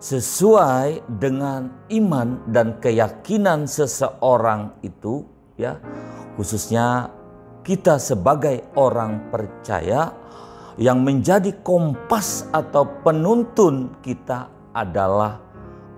sesuai dengan iman dan keyakinan seseorang itu ya khususnya kita sebagai orang percaya yang menjadi kompas atau penuntun kita adalah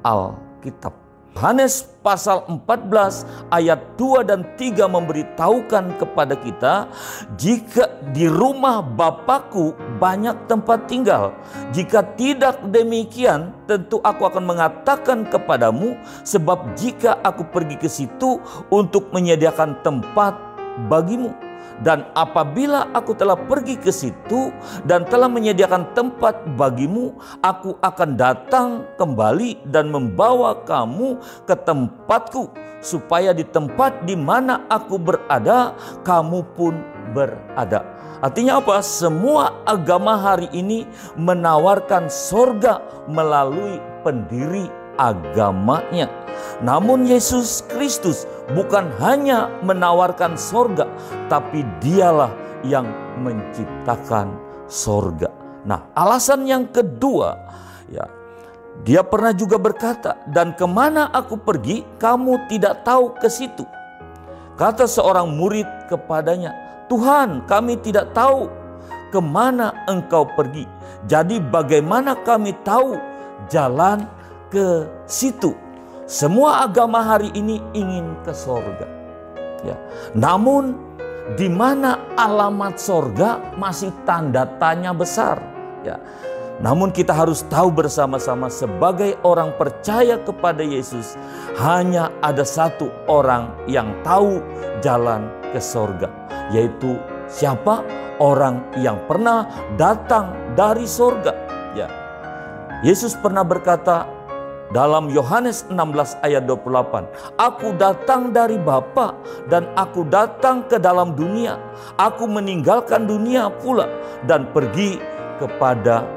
Alkitab. Yohanes pasal 14 ayat 2 dan 3 memberitahukan kepada kita jika di rumah Bapakku banyak tempat tinggal jika tidak demikian tentu aku akan mengatakan kepadamu sebab jika aku pergi ke situ untuk menyediakan tempat bagimu dan apabila aku telah pergi ke situ dan telah menyediakan tempat bagimu, aku akan datang kembali dan membawa kamu ke tempatku, supaya di tempat di mana aku berada, kamu pun berada. Artinya apa? Semua agama hari ini menawarkan sorga melalui pendiri agamanya. Namun Yesus Kristus bukan hanya menawarkan sorga, tapi dialah yang menciptakan sorga. Nah alasan yang kedua, ya dia pernah juga berkata, dan ke mana aku pergi, kamu tidak tahu ke situ. Kata seorang murid kepadanya, Tuhan kami tidak tahu ke mana engkau pergi. Jadi bagaimana kami tahu jalan ke situ. Semua agama hari ini ingin ke sorga. Ya. Namun di mana alamat sorga masih tanda tanya besar. Ya. Namun kita harus tahu bersama-sama sebagai orang percaya kepada Yesus hanya ada satu orang yang tahu jalan ke sorga. Yaitu siapa? Orang yang pernah datang dari sorga. Ya. Yesus pernah berkata, dalam Yohanes 16 ayat 28, Aku datang dari Bapa dan aku datang ke dalam dunia. Aku meninggalkan dunia pula dan pergi kepada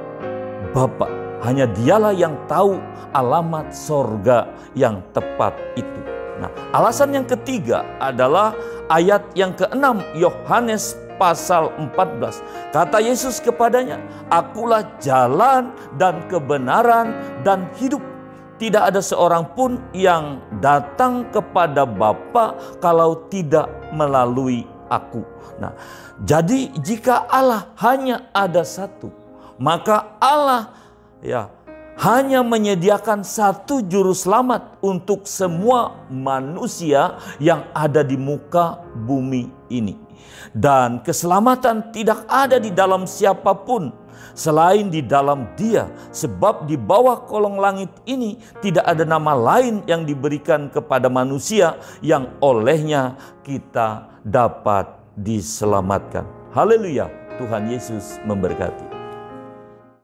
Bapa. Hanya dialah yang tahu alamat sorga yang tepat itu. Nah, alasan yang ketiga adalah ayat yang keenam Yohanes pasal 14. Kata Yesus kepadanya, "Akulah jalan dan kebenaran dan hidup. Tidak ada seorang pun yang datang kepada Bapa kalau tidak melalui aku. Nah, jadi jika Allah hanya ada satu, maka Allah ya hanya menyediakan satu juru selamat untuk semua manusia yang ada di muka bumi ini. Dan keselamatan tidak ada di dalam siapa pun selain di dalam Dia, sebab di bawah kolong langit ini tidak ada nama lain yang diberikan kepada manusia yang olehnya kita dapat diselamatkan. Haleluya, Tuhan Yesus memberkati.